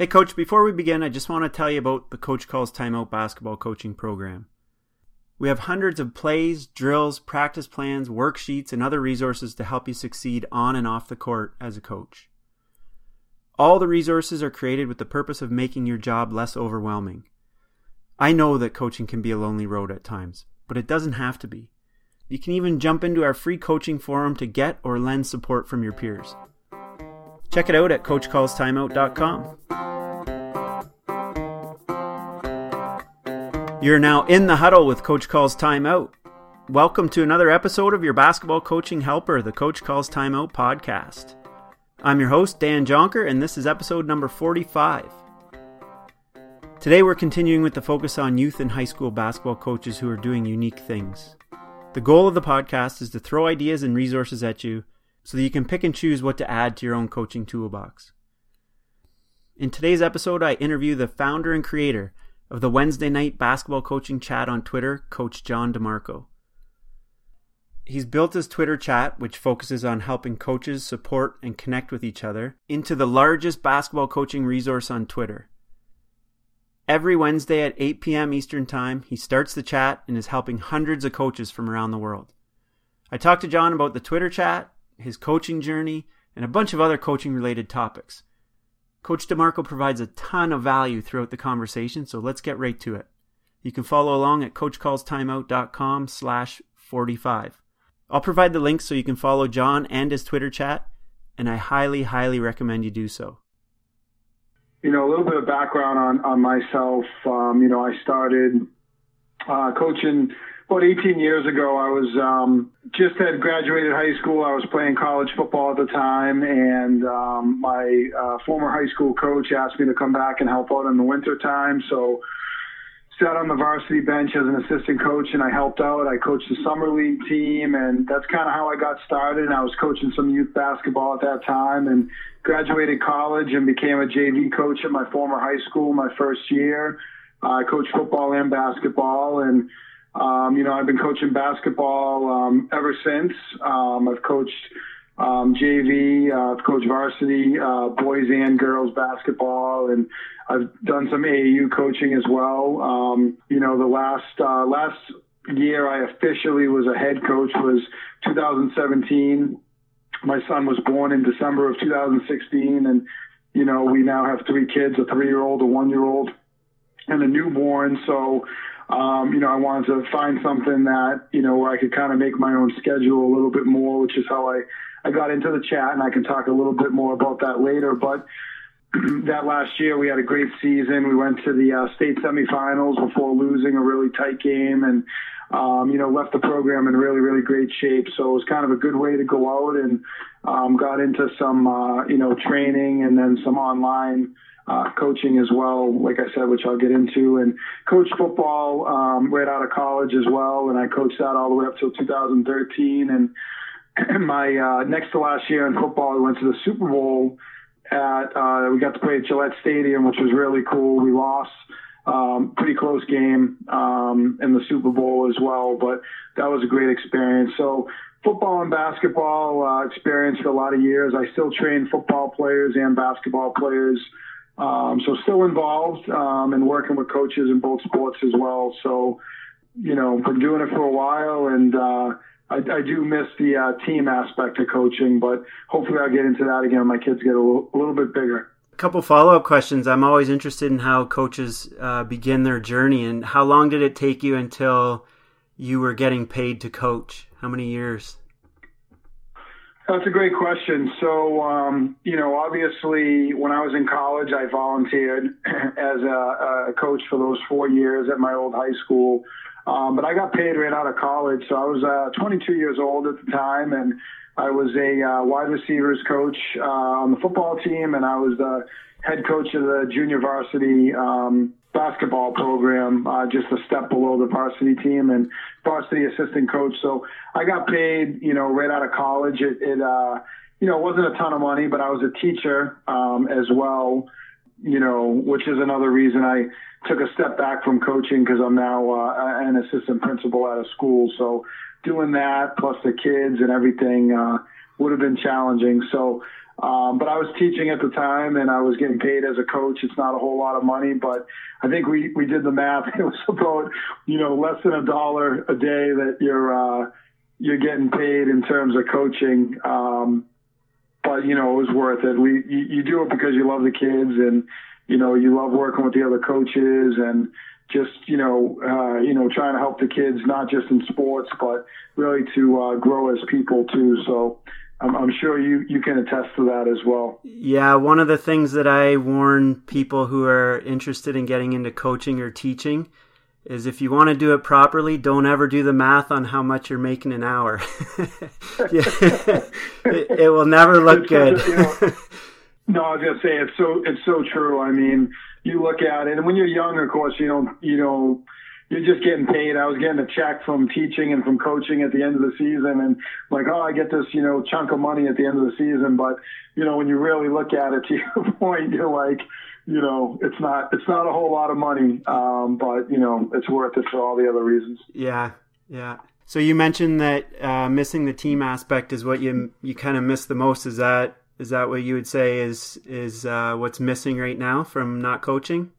Hey, Coach, before we begin, I just want to tell you about the Coach Calls Timeout basketball coaching program. We have hundreds of plays, drills, practice plans, worksheets, and other resources to help you succeed on and off the court as a coach. All the resources are created with the purpose of making your job less overwhelming. I know that coaching can be a lonely road at times, but it doesn't have to be. You can even jump into our free coaching forum to get or lend support from your peers. Check it out at coachcallstimeout.com. You're now in the huddle with Coach Calls Timeout. Welcome to another episode of your basketball coaching helper, the Coach Calls Timeout podcast. I'm your host, Dan Jonker, and this is episode number 45. Today we're continuing with the focus on youth and high school basketball coaches who are doing unique things. The goal of the podcast is to throw ideas and resources at you so that you can pick and choose what to add to your own coaching toolbox. In today's episode, I interview the founder and creator of the Wednesday night basketball coaching chat on Twitter, Coach John DeMarco. He's built his Twitter chat, which focuses on helping coaches support and connect with each other, into the largest basketball coaching resource on Twitter. Every Wednesday at 8 p.m. Eastern Time, he starts the chat and is helping hundreds of coaches from around the world. I talked to John about the Twitter chat, his coaching journey, and a bunch of other coaching related topics. Coach DeMarco provides a ton of value throughout the conversation, so let's get right to it. You can follow along at coachcallstimeout.com slash 45. I'll provide the links so you can follow John and his Twitter chat, and I highly, highly recommend you do so. You know, a little bit of background on, on myself. Um, you know, I started uh, coaching about 18 years ago, I was um, just had graduated high school. I was playing college football at the time, and um, my uh, former high school coach asked me to come back and help out in the winter time. So sat on the varsity bench as an assistant coach, and I helped out. I coached the summer league team, and that's kind of how I got started. I was coaching some youth basketball at that time, and graduated college and became a JV coach at my former high school my first year. I coached football and basketball, and um, you know, I've been coaching basketball um, ever since. Um, I've coached um, JV, uh, I've coached varsity, uh, boys and girls basketball, and I've done some AAU coaching as well. Um, you know, the last uh, last year I officially was a head coach was 2017. My son was born in December of 2016, and you know, we now have three kids: a three-year-old, a one-year-old, and a newborn. So um, you know, I wanted to find something that, you know, where I could kind of make my own schedule a little bit more, which is how I, I got into the chat and I can talk a little bit more about that later. But that last year we had a great season. We went to the uh, state semifinals before losing a really tight game and, um, you know, left the program in really, really great shape. So it was kind of a good way to go out and um, got into some, uh, you know, training and then some online uh, coaching as well, like I said, which I'll get into, and coached football um, right out of college as well, and I coached that all the way up till 2013. And my uh, next to last year in football, we went to the Super Bowl at uh, we got to play at Gillette Stadium, which was really cool. We lost. Um, pretty close game um, in the Super Bowl as well, but that was a great experience. So football and basketball uh, experience for a lot of years. I still train football players and basketball players um, so still involved um, and working with coaches in both sports as well. So, you know, been doing it for a while and, uh, I, I do miss the uh, team aspect of coaching, but hopefully I'll get into that again when my kids get a little, little bit bigger. A couple follow up questions. I'm always interested in how coaches uh, begin their journey, and how long did it take you until you were getting paid to coach? How many years? That's a great question. So, um, you know, obviously, when I was in college, I volunteered as a, a coach for those four years at my old high school. Um, but I got paid right out of college. So I was uh, 22 years old at the time, and I was a uh, wide receivers coach uh, on the football team, and I was the head coach of the junior varsity um, basketball program, uh, just a step below the varsity team and varsity assistant coach. So I got paid, you know, right out of college. It, it uh, you know, wasn't a ton of money, but I was a teacher um, as well, you know, which is another reason I took a step back from coaching because I'm now uh, an assistant principal at a school. So doing that plus the kids and everything uh, would have been challenging. So Um, but I was teaching at the time and I was getting paid as a coach. It's not a whole lot of money, but I think we, we did the math. It was about, you know, less than a dollar a day that you're, uh, you're getting paid in terms of coaching. Um, but you know, it was worth it. We, you, you do it because you love the kids and, you know, you love working with the other coaches and, just you know uh, you know trying to help the kids not just in sports but really to uh, grow as people too so I'm, I'm, sure you you can attest to that as well. Yeah one of the things that i warn people who are interested in getting into coaching or teaching is if you want to do it properly don't ever do the math on how much you're making an hour. It, it, will never look good. you know, no i was gonna say it's so it's so true. I mean you look at it, and when you're young, of course, you don't, you know, you're just getting paid. I was getting a check from teaching and from coaching at the end of the season, and like, oh, I get this, you know, chunk of money at the end of the season. But you know, when you really look at it, to your point, you're like, you know, it's not, it's not a whole lot of money, um, but you know, it's worth it for all the other reasons. Yeah, yeah. So you mentioned that uh, missing the team aspect is what you you kind of miss the most. Is that is that what you would say is is uh, what's missing right now from not coaching?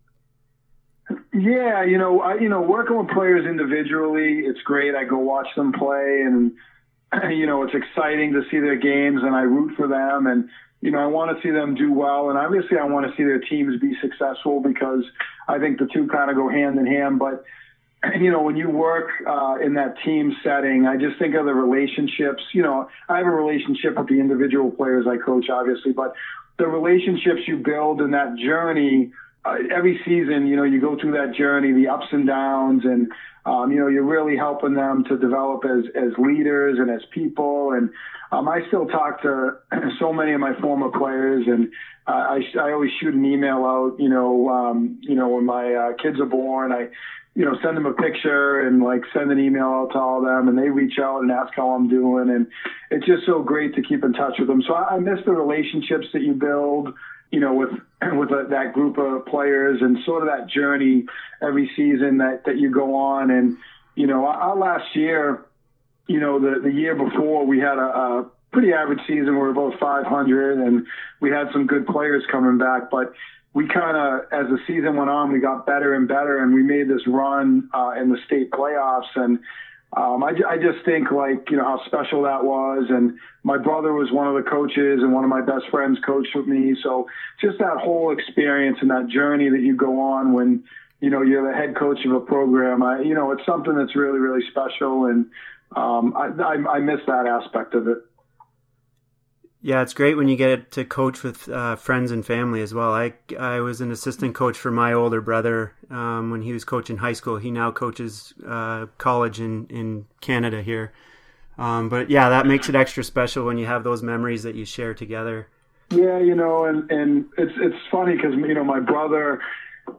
Yeah, you know, I, you know, working with players individually, it's great. I go watch them play, and you know, it's exciting to see their games, and I root for them, and you know, I want to see them do well, and obviously, I want to see their teams be successful because I think the two kind of go hand in hand. But you know, when you work uh, in that team setting, I just think of the relationships. You know, I have a relationship with the individual players I coach, obviously, but the relationships you build in that journey. Uh, every season, you know, you go through that journey, the ups and downs, and um, you know, you're really helping them to develop as as leaders and as people. And um, I still talk to so many of my former players, and uh, I I always shoot an email out. You know, um, you know, when my uh, kids are born, I you know, send them a picture and like send an email out to all of them and they reach out and ask how I'm doing. And it's just so great to keep in touch with them. So I, I miss the relationships that you build, you know, with, with a, that group of players and sort of that journey every season that, that you go on. And, you know, our last year, you know, the, the year before we had a, a pretty average season. We were about 500 and we had some good players coming back, but we kind of, as the season went on, we got better and better, and we made this run uh, in the state playoffs. And um, I, I just think like you know how special that was. And my brother was one of the coaches, and one of my best friends coached with me. So just that whole experience and that journey that you go on when you know you're the head coach of a program. I, you know, it's something that's really really special, and um, I, I, I miss that aspect of it. Yeah, it's great when you get to coach with uh, friends and family as well. I I was an assistant coach for my older brother um, when he was coaching high school. He now coaches uh, college in in Canada here. Um, but yeah, that makes it extra special when you have those memories that you share together. Yeah, you know, and and it's it's funny because you know my brother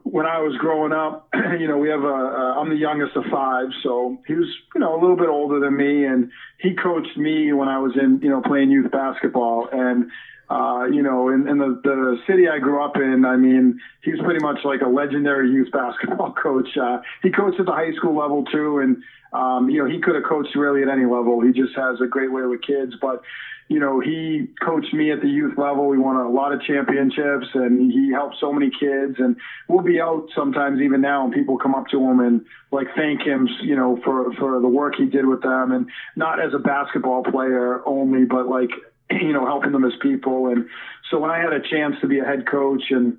when I was growing up, you know, we have a, a, I'm the youngest of five, so he was, you know, a little bit older than me, and he coached me when I was in, you know, playing youth basketball, and uh, you know, in, in the, the city I grew up in, I mean, he was pretty much like a legendary youth basketball coach. Uh, he coached at the high school level too, and um, you know, he could have coached really at any level. He just has a great way with kids, but you know, he coached me at the youth level. We won a lot of championships and he helped so many kids. And we'll be out sometimes even now and people come up to him and like thank him, you know, for, for the work he did with them and not as a basketball player only, but like, you know, helping them as people. And so when I had a chance to be a head coach and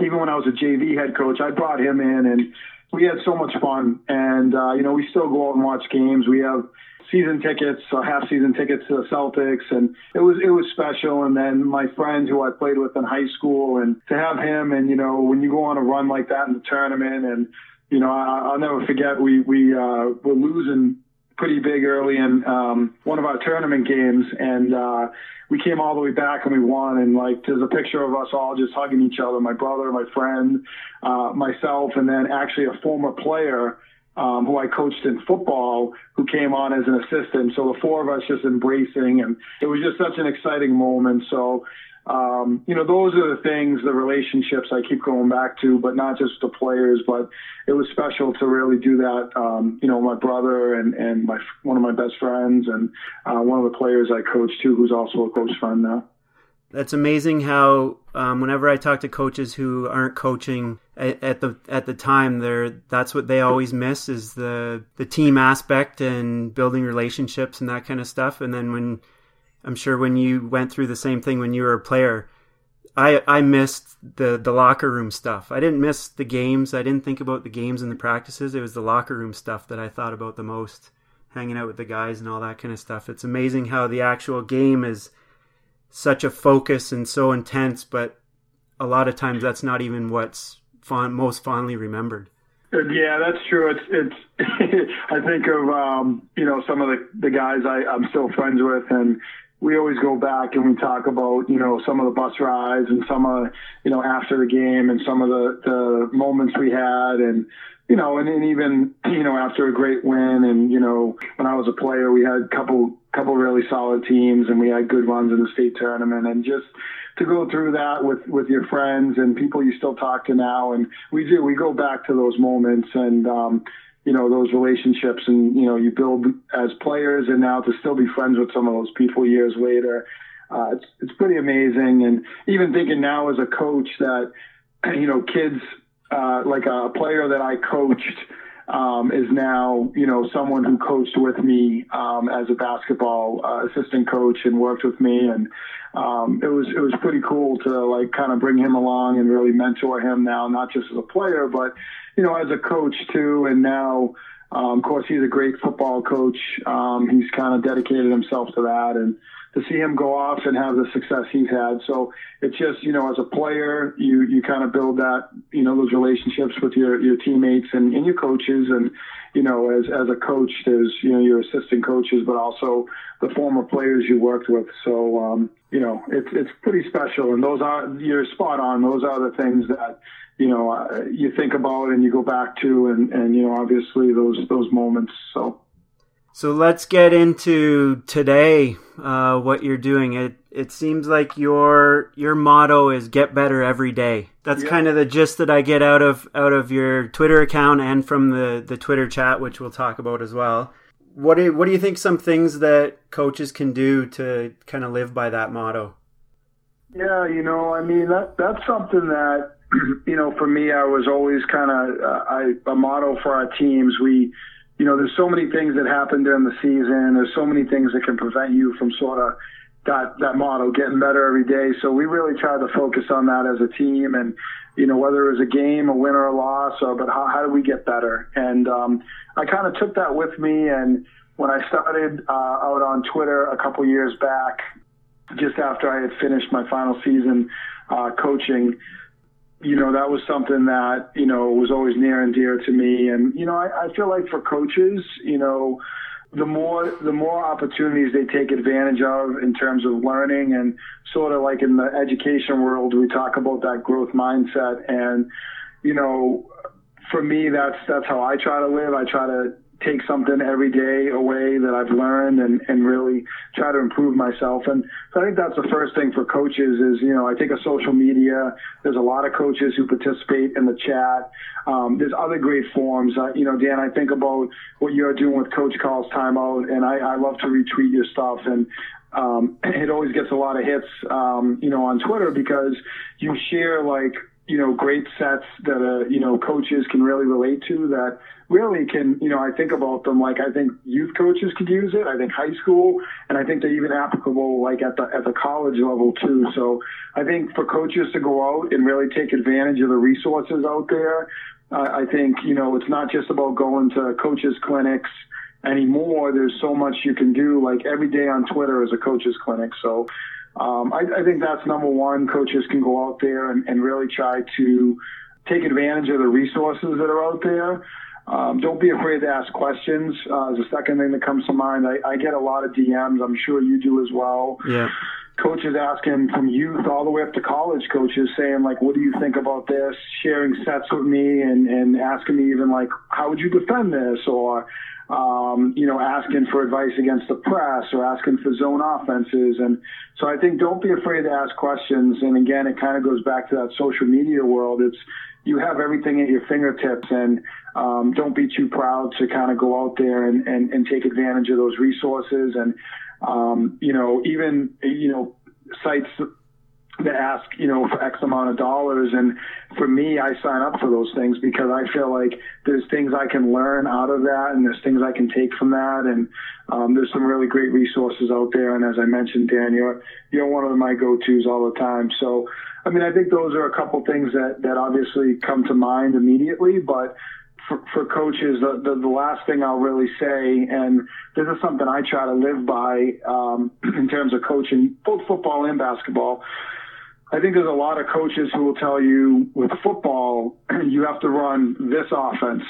even when I was a JV head coach, I brought him in and we had so much fun. And, uh, you know, we still go out and watch games. We have, season tickets, uh, half season tickets to the Celtics, and it was it was special. And then my friend who I played with in high school, and to have him, and you know, when you go on a run like that in the tournament, and you know, I, I'll never forget we we uh, were losing pretty big early in um, one of our tournament games, and uh, we came all the way back and we won. And like, there's a picture of us all just hugging each other, my brother, my friend, uh, myself, and then actually a former player um, who I coached in football, who came on as an assistant. So the four of us just embracing, and it was just such an exciting moment. So, um, you know, those are the things, the relationships I keep going back to, but not just the players, but it was special to really do that. Um, you know, my brother and, and my, one of my best friends and uh, one of the players I coached too, who's also a close friend now. That's amazing how um, whenever I talk to coaches who aren't coaching at, the at the time, they're that's what they always miss is the the team aspect and building relationships and that kind of stuff. And then when I'm sure when you went through the same thing when you were a player, I I missed the the locker room stuff. I didn't miss the games. I didn't think about the games and the practices. It was the locker room stuff that I thought about the most, hanging out with the guys and all that kind of stuff. It's amazing how the actual game is such a focus and so intense, but a lot of times that's not even what's fond, most fondly remembered. Yeah, that's true. It's it's. I think of um, you know some of the the guys I, I'm still friends with, and we always go back and we talk about you know some of the bus rides and some of you know after the game and some of the the moments we had and you know and, and even you know after a great win and you know when I was a player we had a couple couple really solid teams and we had good runs in the state tournament. And just to go through that with with your friends and people you still talk to now and we do we go back to those moments and um you know those relationships and you know you build as players and now to still be friends with some of those people years later uh it's it's pretty amazing. And even thinking now as a coach that you know kids uh like a player that I coached um, is now, you know, someone who coached with me um, as a basketball uh, assistant coach and worked with me, and um, it was it was pretty cool to like kind of bring him along and really mentor him now, not just as a player, but you know, as a coach too. And now, um, of course, he's a great football coach. Um, he's kind of dedicated himself to that, and to see him go off and have the success he's had. So it's just, you know, as a player, you, you kind of build that, you know, those relationships with your, your teammates and, and your coaches. And, you know, as, as a coach, there's, you know, your assistant coaches, but also the former players you worked with. So, um, you know, it's, it's pretty special. And those are, you're spot on. Those are the things that, you know, uh, you think about and you go back to and, and, you know, obviously those, those moments. So. So let's get into today. Uh, what you're doing. It it seems like your your motto is get better every day. That's yeah. kind of the gist that I get out of out of your Twitter account and from the the Twitter chat, which we'll talk about as well. What do you, what do you think some things that coaches can do to kind of live by that motto? Yeah, you know, I mean that that's something that you know for me I was always kind of uh, I a motto for our teams. We you know, there's so many things that happen during the season. There's so many things that can prevent you from sort of that that motto, getting better every day. So we really try to focus on that as a team, and you know, whether it was a game, a win or a loss, or but how, how do we get better? And um, I kind of took that with me, and when I started uh, out on Twitter a couple years back, just after I had finished my final season uh, coaching you know, that was something that, you know, was always near and dear to me. And, you know, I, I feel like for coaches, you know, the more the more opportunities they take advantage of in terms of learning and sort of like in the education world we talk about that growth mindset and you know for me that's that's how I try to live I try to take something every day away that I've learned and, and really try to improve myself. And so I think that's the first thing for coaches is, you know, I think of social media. There's a lot of coaches who participate in the chat. Um, there's other great forums. Uh, you know, Dan, I think about what you're doing with Coach Calls Timeout, and I, I love to retweet your stuff. And um, it always gets a lot of hits, um, you know, on Twitter because you share like, you know, great sets that, uh, you know, coaches can really relate to that really can, you know, I think about them like I think youth coaches could use it. I think high school, and I think they're even applicable like at the at the college level too. So I think for coaches to go out and really take advantage of the resources out there, uh, I think you know it's not just about going to coaches clinics anymore. There's so much you can do. Like every day on Twitter is a coaches clinic. So. Um, I, I think that's number one. Coaches can go out there and, and really try to take advantage of the resources that are out there. Um, don't be afraid to ask questions. Uh, is the second thing that comes to mind. I, I get a lot of DMs. I'm sure you do as well. Yeah. Coaches asking from youth all the way up to college coaches saying like, what do you think about this? Sharing sets with me and, and asking me even like, how would you defend this? Or, um, you know, asking for advice against the press or asking for zone offenses. And so I think don't be afraid to ask questions. And again, it kind of goes back to that social media world. It's, you have everything at your fingertips and um, don't be too proud to kind of go out there and, and, and take advantage of those resources and um, you know even you know sites that ask, you know, for X amount of dollars. And for me, I sign up for those things because I feel like there's things I can learn out of that and there's things I can take from that. And, um, there's some really great resources out there. And as I mentioned, Dan, you're, you're one of my go-tos all the time. So, I mean, I think those are a couple things that, that obviously come to mind immediately, but for, for coaches, the, the, the, last thing I'll really say, and this is something I try to live by um, in terms of coaching both football and basketball. I think there's a lot of coaches who will tell you with football, you have to run this offense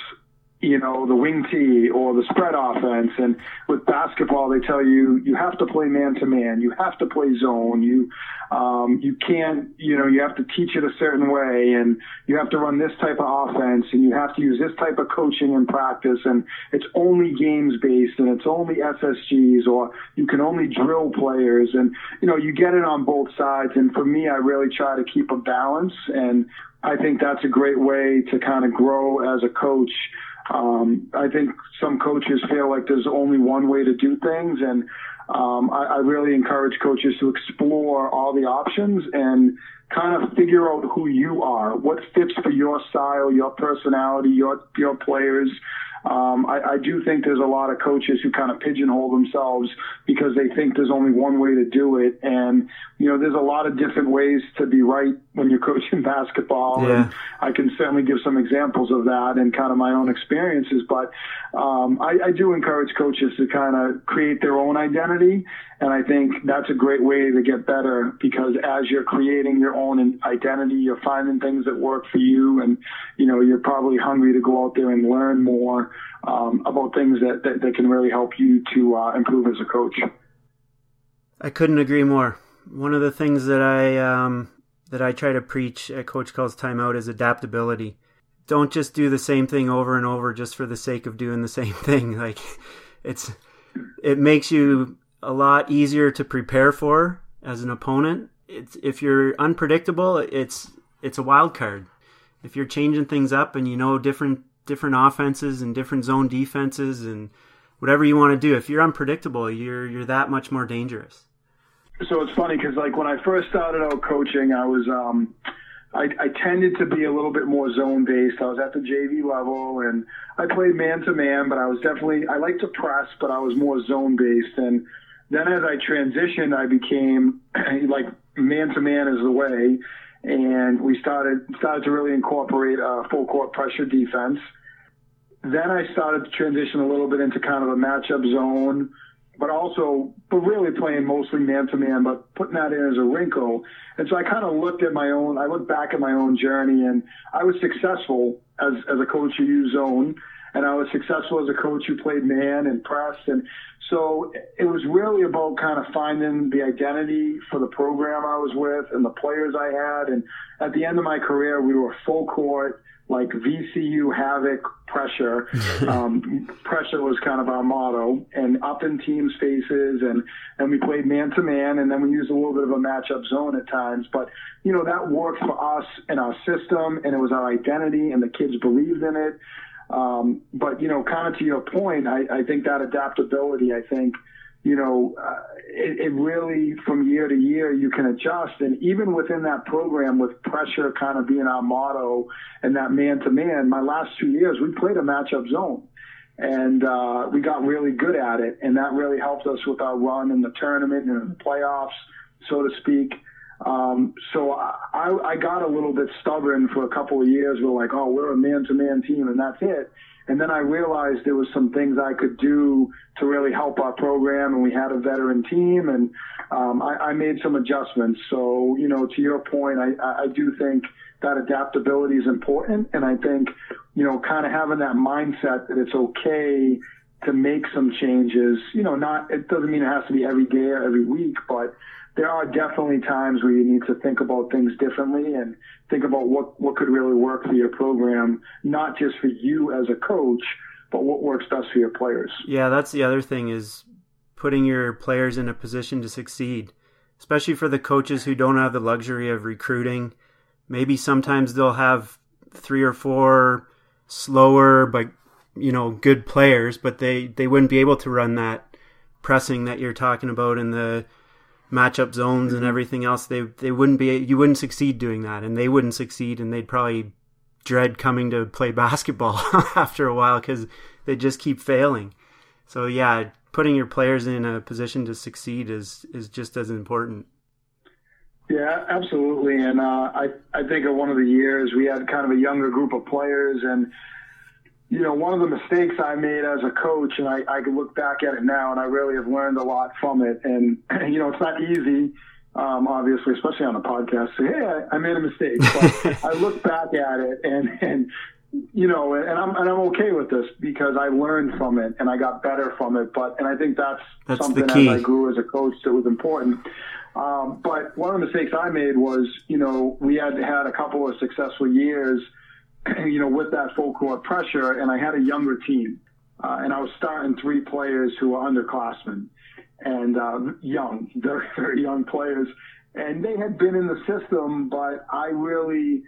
you know, the wing tee or the spread offense. And with basketball, they tell you you have to play man to man, you have to play zone, you um, you can't, you know, you have to teach it a certain way, and you have to run this type of offense, and you have to use this type of coaching and practice, and it's only games based, and it's only SSGs, or you can only drill players, and you know, you get it on both sides. And for me, I really try to keep a balance, and I think that's a great way to kind of grow as a coach. Um, I think some coaches feel like there's only one way to do things, and um, I, I really encourage coaches to explore all the options and kind of figure out who you are, what fits for your style, your personality, your your players. Um, I, I do think there's a lot of coaches who kind of pigeonhole themselves because they think there's only one way to do it. And, you know, there's a lot of different ways to be right when you're coaching basketball. Yeah. And I can certainly give some examples of that and kind of my own experiences. But um, I, I do encourage coaches to kind of create their own identity. And I think that's a great way to get better because as you're creating your own identity, you're finding things that work for you. And, you know, you're probably hungry to go out there and learn more um, about things that, that, that, can really help you to uh, improve as a coach. I couldn't agree more. One of the things that I um, that I try to preach at Coach Calls Timeout is adaptability. Don't just do the same thing over and over just for the sake of doing the same thing. Like it's it makes you a lot easier to prepare for as an opponent. It's if you're unpredictable, it's it's a wild card. If you're changing things up and you know different different offenses and different zone defenses and whatever you want to do. If you're unpredictable, you're you're that much more dangerous. So it's funny because like when I first started out coaching, I was um, I, I tended to be a little bit more zone based. I was at the JV level and I played man to man, but I was definitely I like to press, but I was more zone based. And then as I transitioned, I became like man to man is the way and we started started to really incorporate a full court pressure defense. Then I started to transition a little bit into kind of a matchup zone, but also, but really playing mostly man to man, but putting that in as a wrinkle. And so I kind of looked at my own, I looked back at my own journey, and I was successful as as a coach who used zone and I was successful as a coach who played man and press. And so it was really about kind of finding the identity for the program I was with and the players I had. And at the end of my career, we were full court, like VCU havoc pressure. Um, pressure was kind of our motto and up in teams' faces. And, and we played man to man. And then we used a little bit of a matchup zone at times. But, you know, that worked for us in our system and it was our identity and the kids believed in it. Um, but you know, kind of to your point, I, I think that adaptability, I think, you know, uh, it, it really from year to year you can adjust, and even within that program, with pressure kind of being our motto and that man to man, my last two years we played a matchup zone and uh, we got really good at it, and that really helped us with our run in the tournament and in the playoffs, so to speak. Um, so I, I got a little bit stubborn for a couple of years. We're like, oh, we're a man-to-man team, and that's it. And then I realized there was some things I could do to really help our program, and we had a veteran team, and um, I, I made some adjustments. So, you know, to your point, I, I do think that adaptability is important, and I think, you know, kind of having that mindset that it's okay to make some changes. You know, not it doesn't mean it has to be every day or every week, but there are definitely times where you need to think about things differently and think about what, what could really work for your program, not just for you as a coach, but what works best for your players. Yeah, that's the other thing is putting your players in a position to succeed, especially for the coaches who don't have the luxury of recruiting. Maybe sometimes they'll have three or four slower but you know good players, but they they wouldn't be able to run that pressing that you're talking about in the matchup zones and everything else, they they wouldn't be you wouldn't succeed doing that, and they wouldn't succeed, and they'd probably dread coming to play basketball after a while because they just keep failing. So yeah, putting your players in a position to succeed is is just as important. Yeah, absolutely. And uh, I I think of one of the years we had kind of a younger group of players, and you know one of the mistakes I made as a coach, and I I can look back at it now, and I really have learned a lot from it. And you know it's not easy. Um, obviously, especially on a podcast, say, "Hey, I, I made a mistake." But I look back at it, and and you know, and I'm and I'm okay with this because I learned from it and I got better from it. But and I think that's, that's something as I grew as a coach that was important. Um, but one of the mistakes I made was, you know, we had had a couple of successful years, you know, with that full court pressure, and I had a younger team, uh, and I was starting three players who were underclassmen and uh, young, very very young players, and they had been in the system, but I really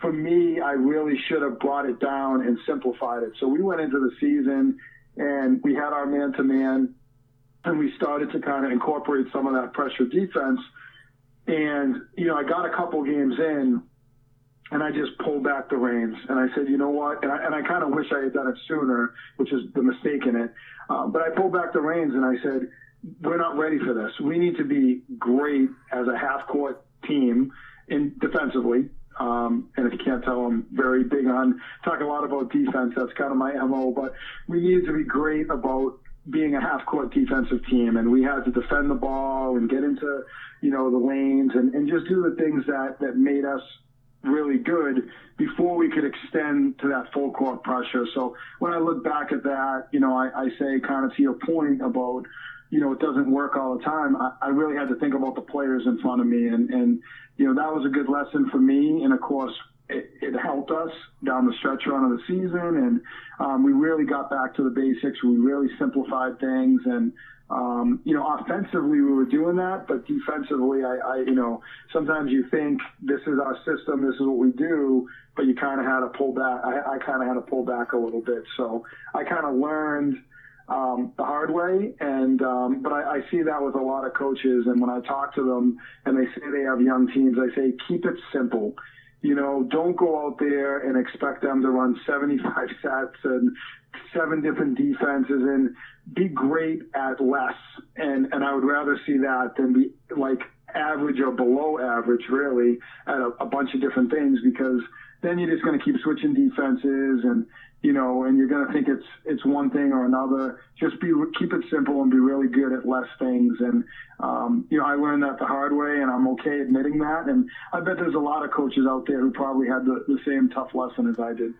for me, I really should have brought it down and simplified it. So we went into the season and we had our man to man and we started to kind of incorporate some of that pressure defense. And, you know, I got a couple games in and I just pulled back the reins and I said, you know what? And I, and I kind of wish I had done it sooner, which is the mistake in it. Um, but I pulled back the reins and I said, we're not ready for this. We need to be great as a half court team in defensively. Um, and if you can't tell, I'm very big on talk a lot about defense. That's kind of my MO, but we needed to be great about being a half court defensive team and we had to defend the ball and get into, you know, the lanes and, and just do the things that, that made us really good before we could extend to that full court pressure. So when I look back at that, you know, I, I say kind of to your point about, you know, it doesn't work all the time. I, I really had to think about the players in front of me and, and, you know, that was a good lesson for me. And of course, it, it helped us down the stretch run of the season. And um, we really got back to the basics. We really simplified things. And, um, you know, offensively, we were doing that. But defensively, I, I, you know, sometimes you think this is our system, this is what we do, but you kind of had to pull back. I, I kind of had to pull back a little bit. So I kind of learned um, the hard way. And um, but I, I see that with a lot of coaches. And when I talk to them and they say they have young teams, I say keep it simple. You know, don't go out there and expect them to run 75 sets and seven different defenses and be great at less. And and I would rather see that than be like average or below average, really, at a, a bunch of different things because then you're just going to keep switching defenses and you know, and you're going to think it's it's one thing or another. Just be keep it simple and be really good at less things. And um, you know, I learned that the hard way, and I'm okay admitting that. And I bet there's a lot of coaches out there who probably had the, the same tough lesson as I did.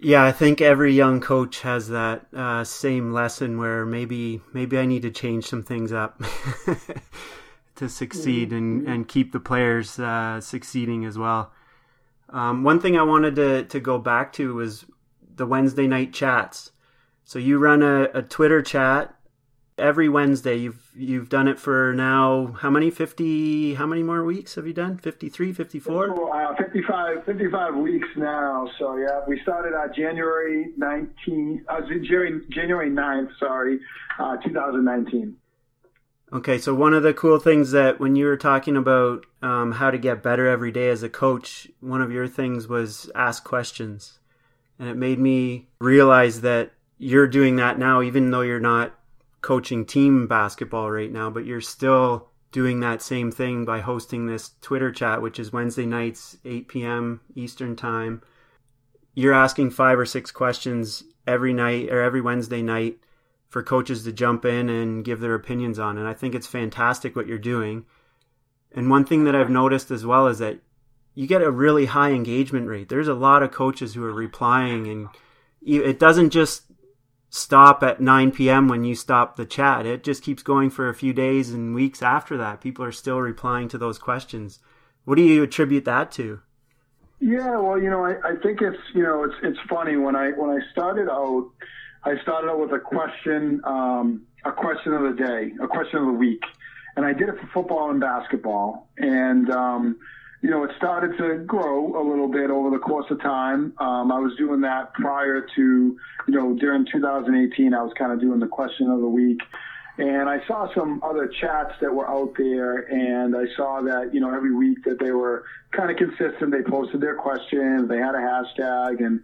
Yeah, I think every young coach has that uh, same lesson where maybe maybe I need to change some things up to succeed and, and keep the players uh, succeeding as well. Um, one thing I wanted to, to go back to was the Wednesday night chats. So you run a, a Twitter chat every Wednesday. You've you've done it for now how many 50 how many more weeks have you done? 53, 54? Uh, 55 55 weeks now. So yeah, we started on January 19 uh, January January 9th, sorry, uh, 2019. Okay, so one of the cool things that when you were talking about um, how to get better every day as a coach, one of your things was ask questions. And it made me realize that you're doing that now, even though you're not coaching team basketball right now, but you're still doing that same thing by hosting this Twitter chat, which is Wednesday nights, 8 p.m. Eastern Time. You're asking five or six questions every night or every Wednesday night for coaches to jump in and give their opinions on. And I think it's fantastic what you're doing. And one thing that I've noticed as well is that you get a really high engagement rate. There's a lot of coaches who are replying, and it doesn't just stop at 9 p.m. when you stop the chat. It just keeps going for a few days and weeks after that. People are still replying to those questions. What do you attribute that to? Yeah, well, you know, I, I think it's you know it's it's funny when I when I started out, I started out with a question, um, a question of the day, a question of the week, and I did it for football and basketball, and um, you know, it started to grow a little bit over the course of time. Um, I was doing that prior to, you know, during 2018, I was kind of doing the question of the week. And I saw some other chats that were out there, and I saw that you know every week that they were kind of consistent. They posted their questions, they had a hashtag, and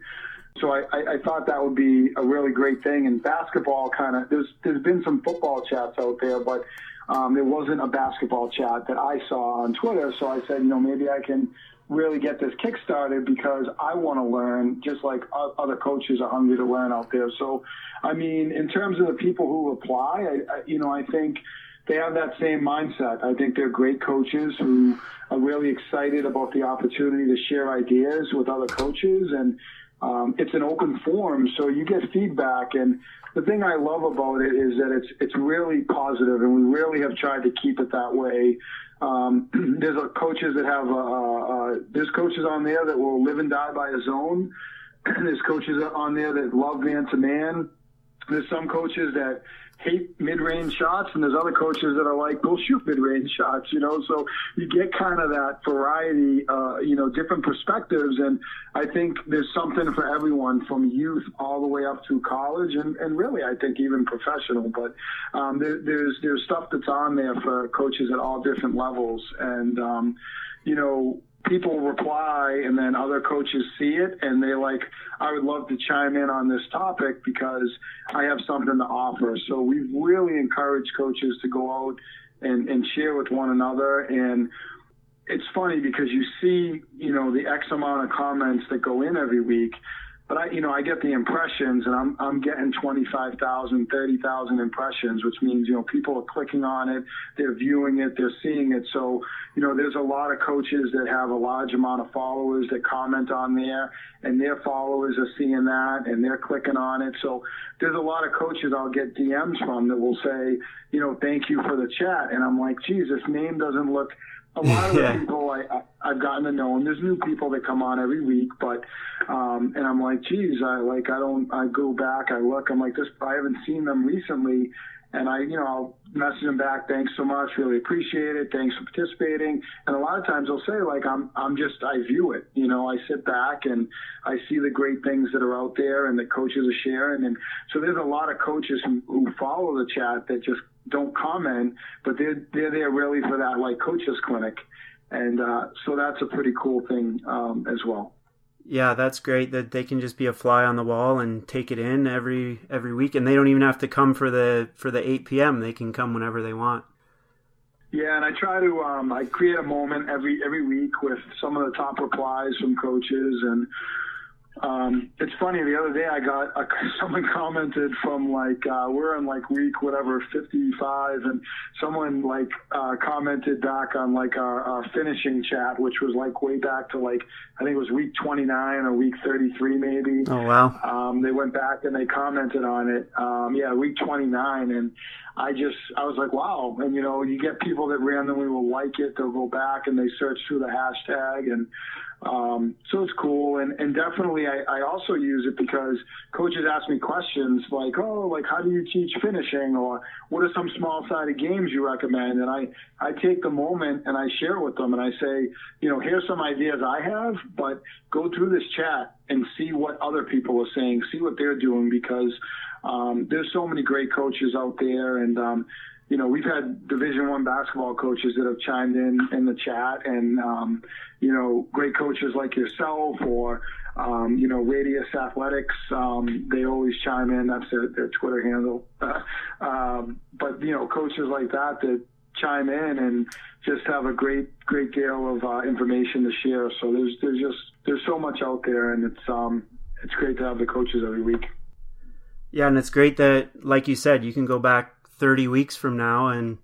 so I, I, thought that would be a really great thing. And basketball kind of there's there's been some football chats out there, but um, there wasn't a basketball chat that I saw on Twitter. So I said, you know, maybe I can really get this kick started because I want to learn just like other coaches are hungry to learn out there. So, I mean, in terms of the people who apply, I, I, you know, I think they have that same mindset. I think they're great coaches who are really excited about the opportunity to share ideas with other coaches and um, it's an open forum, so you get feedback. And the thing I love about it is that it's it's really positive, and we really have tried to keep it that way. Um, there's coaches that have uh, uh, there's coaches on there that will live and die by a zone. there's coaches on there that love man to man. There's some coaches that hate mid-range shots, and there's other coaches that are like, go shoot mid-range shots, you know. So you get kind of that variety, uh, you know, different perspectives, and I think there's something for everyone from youth all the way up to college, and, and really, I think even professional. But um, there, there's there's stuff that's on there for coaches at all different levels, and um, you know, people reply and then other coaches see it and they like, I would love to chime in on this topic because I have something to offer. So we've really encouraged coaches to go out and, and share with one another. And it's funny because you see, you know, the X amount of comments that go in every week but I, you know, I get the impressions, and I'm I'm getting 25,000, 30,000 impressions, which means you know people are clicking on it, they're viewing it, they're seeing it. So you know, there's a lot of coaches that have a large amount of followers that comment on there, and their followers are seeing that, and they're clicking on it. So there's a lot of coaches I'll get DMs from that will say, you know, thank you for the chat, and I'm like, geez, this name doesn't look a lot of yeah. the people I, I have gotten to know, and there's new people that come on every week, but um, and I'm like, geez, I like I don't I go back, I look, I'm like this, I haven't seen them recently, and I, you know, I'll message them back, thanks so much, really appreciate it, thanks for participating. And a lot of times they'll say like, I'm, I'm just, I view it, you know, I sit back and I see the great things that are out there and the coaches are sharing. And so there's a lot of coaches who, who follow the chat that just don't comment, but they're, they're there really for that like coaches clinic. And, uh, so that's a pretty cool thing, um, as well. Yeah, that's great that they can just be a fly on the wall and take it in every every week, and they don't even have to come for the for the eight p.m. They can come whenever they want. Yeah, and I try to um, I create a moment every every week with some of the top replies from coaches and um, it's funny. The other day, I got a, someone commented from like uh, we're in like week whatever 55, and someone like uh, commented back on like our, our finishing chat, which was like way back to like I think it was week 29 or week 33 maybe. Oh wow! Um, they went back and they commented on it. Um, yeah, week 29, and I just I was like wow. And you know, you get people that randomly will like it. They'll go back and they search through the hashtag and um, so it's cool, and, and definitely I, I also use it because coaches ask me questions like, oh, like how do you teach finishing, or what are some small-sided games you recommend? And I I take the moment and I share with them, and I say, you know, here's some ideas I have, but go through this chat and see what other people are saying, see what they're doing, because um, there's so many great coaches out there, and um, you know, we've had Division One basketball coaches that have chimed in in the chat, and um, you know, great coaches like yourself or um, you know, Radius Athletics. Um, they always chime in. That's their, their Twitter handle. um, but you know, coaches like that that chime in and just have a great great deal of uh, information to share. So there's there's just there's so much out there, and it's um it's great to have the coaches every week. Yeah, and it's great that, like you said, you can go back 30 weeks from now and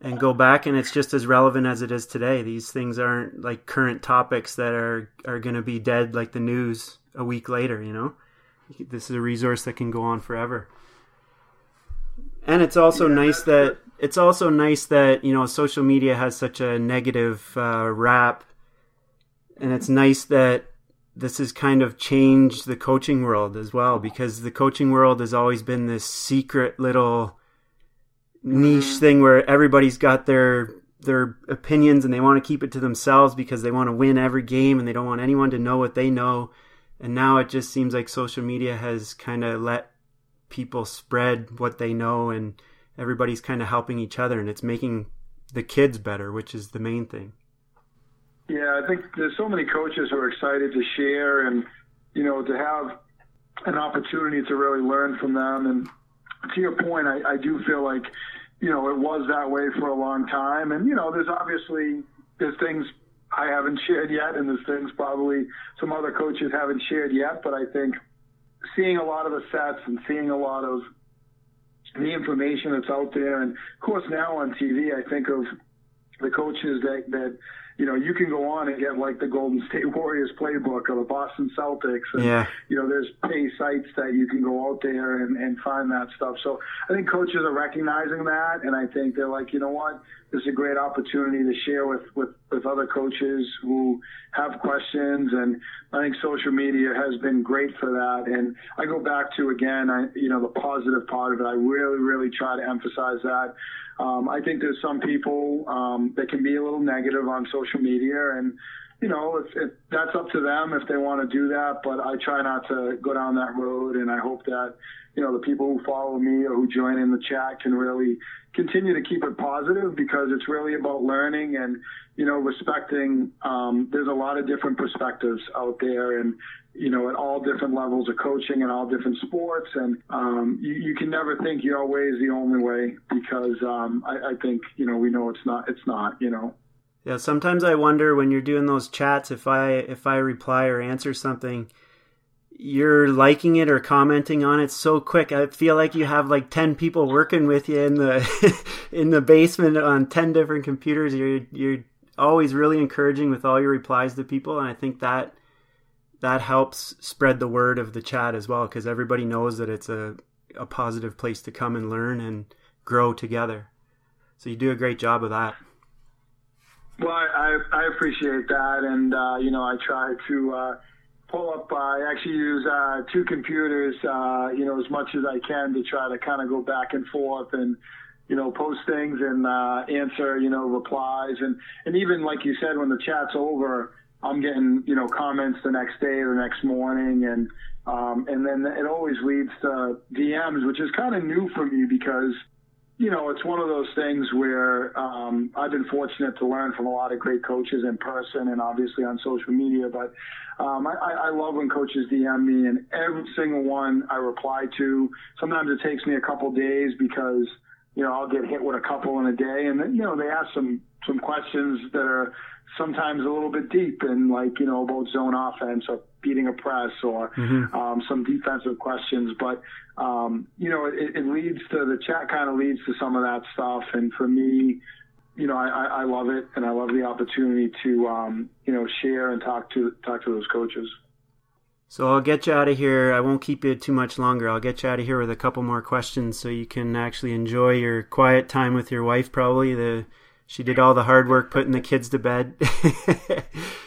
and go back and it's just as relevant as it is today. These things aren't like current topics that are are going to be dead like the news a week later, you know. This is a resource that can go on forever. And it's also yeah, nice that it's also nice that, you know, social media has such a negative uh, rap and it's nice that this has kind of changed the coaching world as well because the coaching world has always been this secret little niche mm-hmm. thing where everybody's got their their opinions and they want to keep it to themselves because they want to win every game and they don't want anyone to know what they know. And now it just seems like social media has kind of let people spread what they know and everybody's kind of helping each other and it's making the kids better, which is the main thing. Yeah, I think there's so many coaches who are excited to share and, you know, to have an opportunity to really learn from them. And to your point, I, I do feel like, you know, it was that way for a long time. And, you know, there's obviously, there's things I haven't shared yet, and there's things probably some other coaches haven't shared yet. But I think seeing a lot of the sets and seeing a lot of the information that's out there, and of course now on TV, I think of the coaches that that you know, you can go on and get like the Golden State Warriors playbook or the Boston Celtics. And, yeah. you know, there's pay sites that you can go out there and, and find that stuff. So I think coaches are recognizing that. And I think they're like, you know what? This is a great opportunity to share with, with, with other coaches who have questions. And I think social media has been great for that. And I go back to, again, I, you know, the positive part of it. I really, really try to emphasize that. Um, I think there's some people um, that can be a little negative on social media, and you know, if, if that's up to them if they want to do that. But I try not to go down that road, and I hope that you know the people who follow me or who join in the chat can really continue to keep it positive because it's really about learning and you know respecting. Um, there's a lot of different perspectives out there, and you know, at all different levels of coaching and all different sports. And um, you, you, can never think your way is the only way because um, I, I, think, you know, we know it's not, it's not, you know. Yeah, sometimes I wonder when you're doing those chats if I if I reply or answer something, you're liking it or commenting on it so quick. I feel like you have like ten people working with you in the in the basement on ten different computers. You're you're always really encouraging with all your replies to people, and I think that that helps spread the word of the chat as well because everybody knows that it's a, a positive place to come and learn and grow together. So you do a great job of that. Well, I, I appreciate that. And, uh, you know, I try to uh, pull up, uh, I actually use uh, two computers, uh, you know, as much as I can to try to kind of go back and forth and, you know, post things and uh, answer, you know, replies. And, and even like you said, when the chat's over, I'm getting, you know, comments the next day or the next morning. And, um, and then it always leads to DMs, which is kind of new for me because, you know, it's one of those things where um, I've been fortunate to learn from a lot of great coaches in person and obviously on social media. But um, I, I love when coaches DM me, and every single one I reply to. Sometimes it takes me a couple days because you know I'll get hit with a couple in a day, and then, you know they ask some some questions that are sometimes a little bit deep and like you know about zone offense or beating a press or mm-hmm. um, some defensive questions. But um, you know it, it leads to the chat kind of leads to some of that stuff. And for me, you know I, I love it and I love the opportunity to um, you know share and talk to talk to those coaches. So I'll get you out of here. I won't keep you too much longer. I'll get you out of here with a couple more questions so you can actually enjoy your quiet time with your wife. Probably the she did all the hard work putting the kids to bed.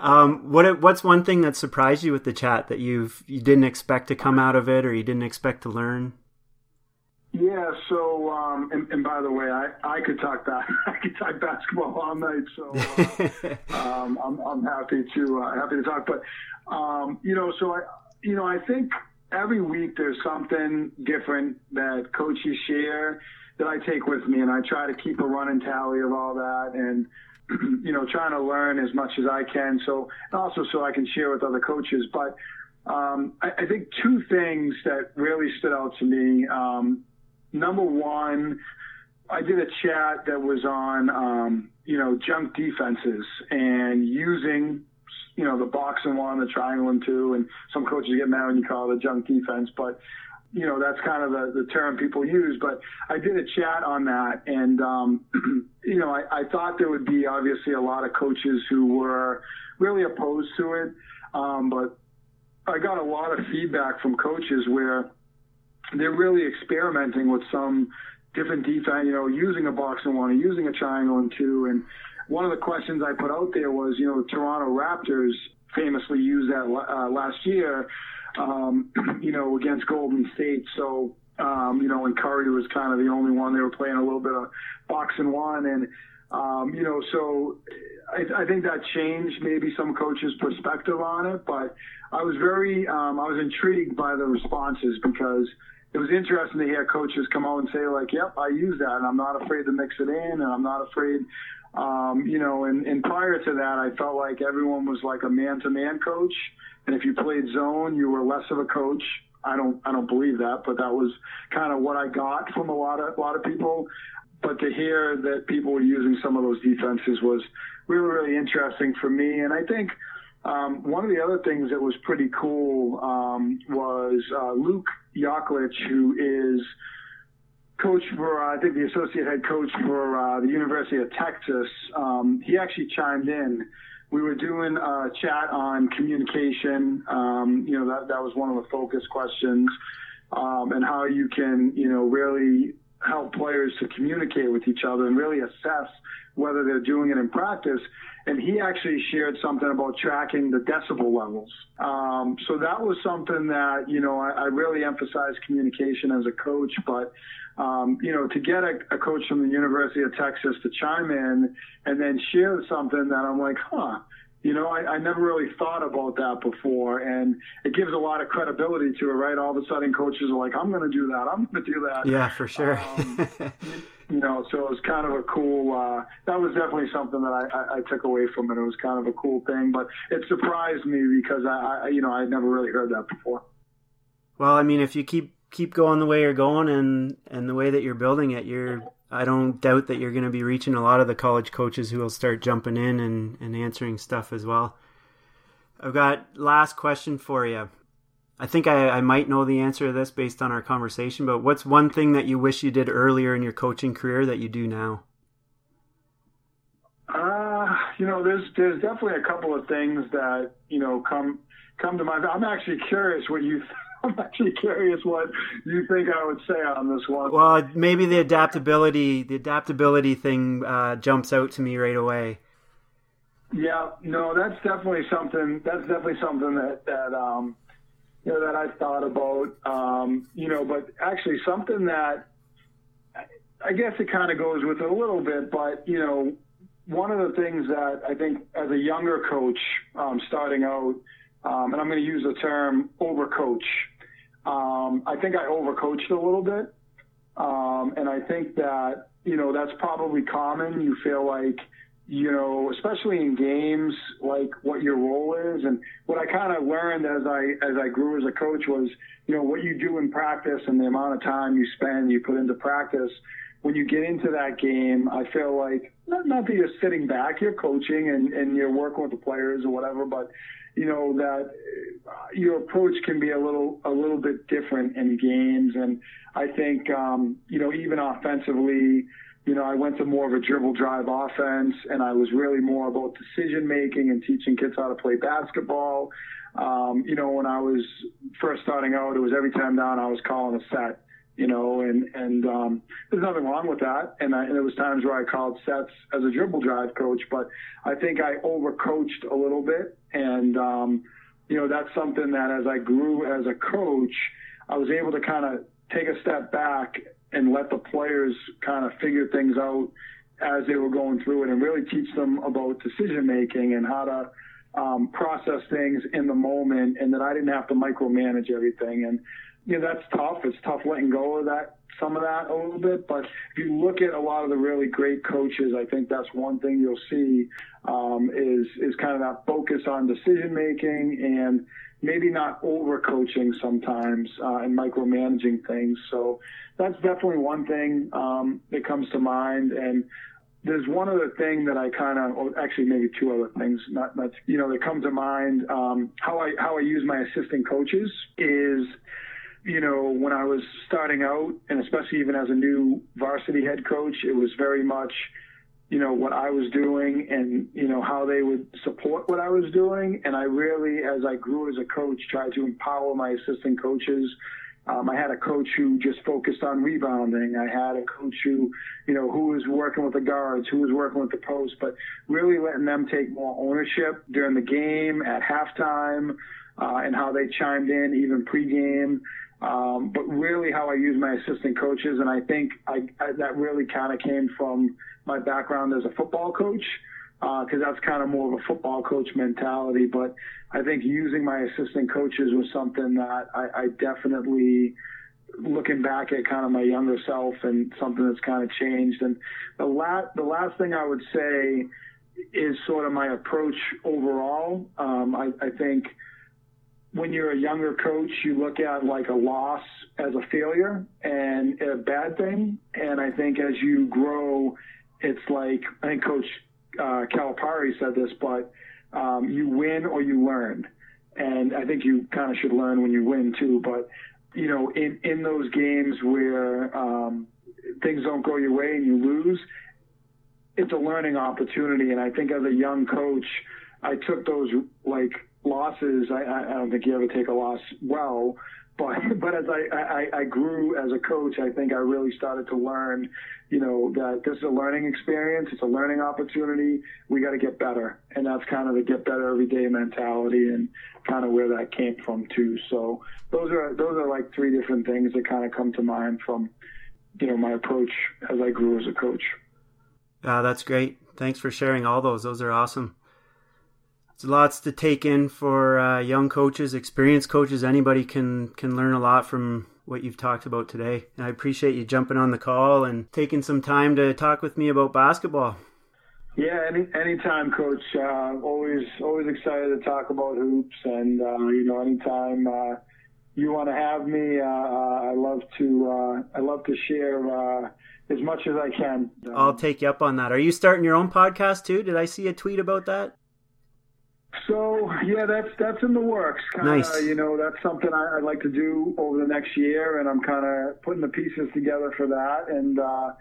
um, what what's one thing that surprised you with the chat that you've you didn't expect to come out of it or you didn't expect to learn? Yeah. So, um, and, and, by the way, I, I could talk that I could talk basketball all night. So uh, um, I'm, I'm happy to uh, happy to talk. But um, you know, so I you know I think every week there's something different that coaches share that I take with me, and I try to keep a running tally of all that, and you know, trying to learn as much as I can. So, and also so I can share with other coaches. But um, I, I, think two things that really stood out to me. Um, number one, I did a chat that was on, um, you know, junk defenses and using, you know, the box and one, the triangle and two, and some coaches get mad when you call it a junk defense, but you know, that's kind of the, the term people use. But I did a chat on that, and um, you know, I, I thought there would be obviously a lot of coaches who were really opposed to it, um, but I got a lot of feedback from coaches where they're really experimenting with some different defense, you know, using a box and one, using a triangle and two. And one of the questions I put out there was, you know, the Toronto Raptors famously used that uh, last year um, you know, against Golden State. So, um, you know, and Curry was kind of the only one. They were playing a little bit of box and one. And, um, you know, so I, I think that changed maybe some coaches' perspective on it. But I was very, um, I was intrigued by the responses because, it was interesting to hear coaches come out and say like, "Yep, I use that, and I'm not afraid to mix it in, and I'm not afraid." Um, you know, and, and prior to that, I felt like everyone was like a man-to-man coach, and if you played zone, you were less of a coach. I don't, I don't believe that, but that was kind of what I got from a lot of, a lot of people. But to hear that people were using some of those defenses was really, really interesting for me. And I think um, one of the other things that was pretty cool um, was uh, Luke Yaklich, who is coach for, uh, I think, the associate head coach for uh, the University of Texas. Um, he actually chimed in. We were doing a chat on communication. Um, you know, that, that was one of the focus questions, um, and how you can, you know, really help players to communicate with each other and really assess whether they're doing it in practice. And he actually shared something about tracking the decibel levels. Um, so that was something that, you know, I, I really emphasize communication as a coach, but um, you know, to get a, a, coach from the University of Texas to chime in and then share something that I'm like, huh, you know, I, I never really thought about that before. And it gives a lot of credibility to it, right? All of a sudden coaches are like, I'm going to do that. I'm going to do that. Yeah, for sure. um, you know, so it was kind of a cool, uh, that was definitely something that I, I, I, took away from it. It was kind of a cool thing, but it surprised me because I, I, you know, I never really heard that before. Well, I mean, if you keep, keep going the way you're going and, and the way that you're building it, you're, I don't doubt that you're going to be reaching a lot of the college coaches who will start jumping in and, and answering stuff as well. I've got last question for you. I think I, I might know the answer to this based on our conversation, but what's one thing that you wish you did earlier in your coaching career that you do now? Uh, you know, there's there's definitely a couple of things that you know come come to mind. I'm actually curious what you I'm actually curious what you think I would say on this one. Well, maybe the adaptability, the adaptability thing uh, jumps out to me right away. Yeah, no, that's definitely something. That's definitely something that that um, you know that I've thought about. Um, you know, but actually something that I guess it kind of goes with it a little bit. But you know, one of the things that I think as a younger coach um, starting out um, and I'm going to use the term overcoach. Um, I think I overcoached a little bit. Um, and I think that, you know, that's probably common. You feel like, you know, especially in games, like what your role is. And what I kind of learned as I, as I grew as a coach was, you know, what you do in practice and the amount of time you spend, you put into practice. When you get into that game, I feel like not, not that you're sitting back, you're coaching and, and you're working with the players or whatever, but you know that your approach can be a little a little bit different in games, and I think um, you know even offensively, you know I went to more of a dribble drive offense, and I was really more about decision making and teaching kids how to play basketball. Um, you know when I was first starting out, it was every time down I was calling a set you know, and and um, there's nothing wrong with that. And, I, and there was times where I called sets as a dribble drive coach, but I think I overcoached a little bit, and um, you know that's something that as I grew as a coach, I was able to kind of take a step back and let the players kind of figure things out as they were going through it, and really teach them about decision making and how to um, process things in the moment, and that I didn't have to micromanage everything and you know, that's tough. It's tough letting go of that, some of that a little bit. But if you look at a lot of the really great coaches, I think that's one thing you'll see um, is is kind of that focus on decision making and maybe not over coaching sometimes uh, and micromanaging things. So that's definitely one thing um, that comes to mind. And there's one other thing that I kind of, or actually maybe two other things, not, not, you know, that come to mind. Um, how I, how I use my assistant coaches is you know, when I was starting out, and especially even as a new varsity head coach, it was very much, you know, what I was doing and, you know, how they would support what I was doing. And I really, as I grew as a coach, tried to empower my assistant coaches. Um, I had a coach who just focused on rebounding. I had a coach who, you know, who was working with the guards, who was working with the post, but really letting them take more ownership during the game, at halftime, uh, and how they chimed in even pregame. Um, but really how I use my assistant coaches. And I think I, I, that really kind of came from my background as a football coach, because uh, that's kind of more of a football coach mentality. But I think using my assistant coaches was something that I, I definitely looking back at kind of my younger self and something that's kind of changed. And the last the last thing I would say is sort of my approach overall. Um, I, I think when you're a younger coach, you look at like a loss as a failure and a bad thing. And I think as you grow, it's like I think Coach uh, Calipari said this, but um, you win or you learn. And I think you kind of should learn when you win too. But you know, in in those games where um, things don't go your way and you lose, it's a learning opportunity. And I think as a young coach, I took those like losses. I, I don't think you ever take a loss well, but but as I, I, I grew as a coach, I think I really started to learn, you know, that this is a learning experience. It's a learning opportunity. We got to get better, and that's kind of the get better every day mentality, and kind of where that came from too. So those are those are like three different things that kind of come to mind from, you know, my approach as I grew as a coach. Uh, that's great. Thanks for sharing all those. Those are awesome. There's lots to take in for uh, young coaches, experienced coaches. Anybody can can learn a lot from what you've talked about today. And I appreciate you jumping on the call and taking some time to talk with me about basketball. Yeah, any anytime, Coach. Uh, always always excited to talk about hoops, and uh, you know, anytime uh, you want to have me, uh, I love to uh, I love to share uh, as much as I can. I'll take you up on that. Are you starting your own podcast too? Did I see a tweet about that? So yeah, that's that's in the works. Kinda, nice. You know, that's something I, would like to do over the next year, and I'm kind of putting the pieces together for that. And uh,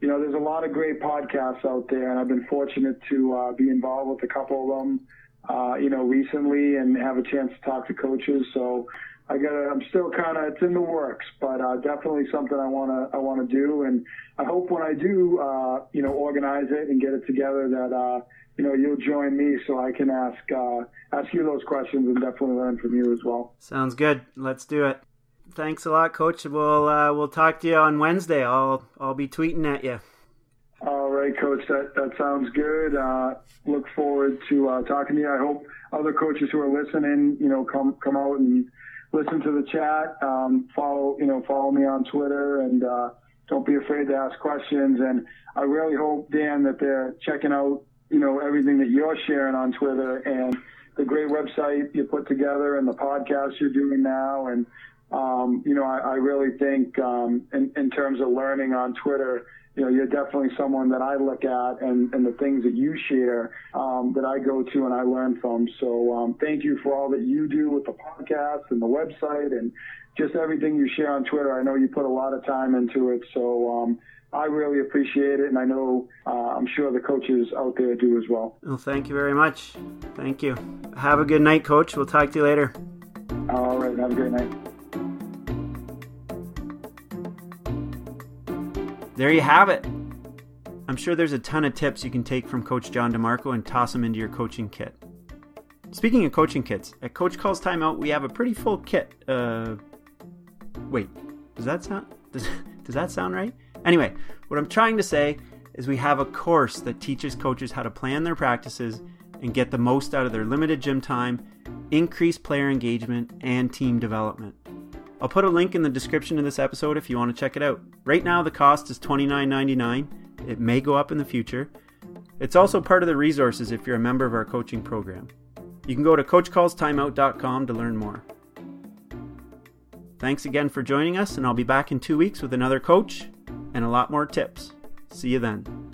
you know, there's a lot of great podcasts out there, and I've been fortunate to uh, be involved with a couple of them. Uh, you know, recently, and have a chance to talk to coaches. So I got. I'm still kind of. It's in the works, but uh, definitely something I want to. I want to do, and I hope when I do, uh, you know, organize it and get it together that uh, you know, you'll join me so I can ask uh, ask you those questions and definitely learn from you as well. Sounds good. Let's do it. Thanks a lot, Coach. We'll uh, we'll talk to you on Wednesday. I'll I'll be tweeting at you. All right, Coach. That that sounds good. Uh, look forward to uh, talking to you. I hope other coaches who are listening, you know, come come out and listen to the chat. Um, follow you know follow me on Twitter and uh, don't be afraid to ask questions. And I really hope Dan that they're checking out you know, everything that you're sharing on Twitter and the great website you put together and the podcast you're doing now. And, um, you know, I, I really think, um, in, in terms of learning on Twitter, you know, you're definitely someone that I look at and, and the things that you share, um, that I go to and I learn from. So, um, thank you for all that you do with the podcast and the website and just everything you share on Twitter. I know you put a lot of time into it. So, um, I really appreciate it, and I know uh, I'm sure the coaches out there do as well. Well, thank you very much. Thank you. Have a good night, Coach. We'll talk to you later. All right. Have a great night. There you have it. I'm sure there's a ton of tips you can take from Coach John DeMarco and toss them into your coaching kit. Speaking of coaching kits, at Coach Calls Timeout, we have a pretty full kit. Uh, wait, does that sound does, does that sound right? Anyway, what I'm trying to say is we have a course that teaches coaches how to plan their practices and get the most out of their limited gym time, increase player engagement, and team development. I'll put a link in the description of this episode if you want to check it out. Right now, the cost is $29.99. It may go up in the future. It's also part of the resources if you're a member of our coaching program. You can go to coachcallstimeout.com to learn more. Thanks again for joining us, and I'll be back in two weeks with another coach and a lot more tips. See you then.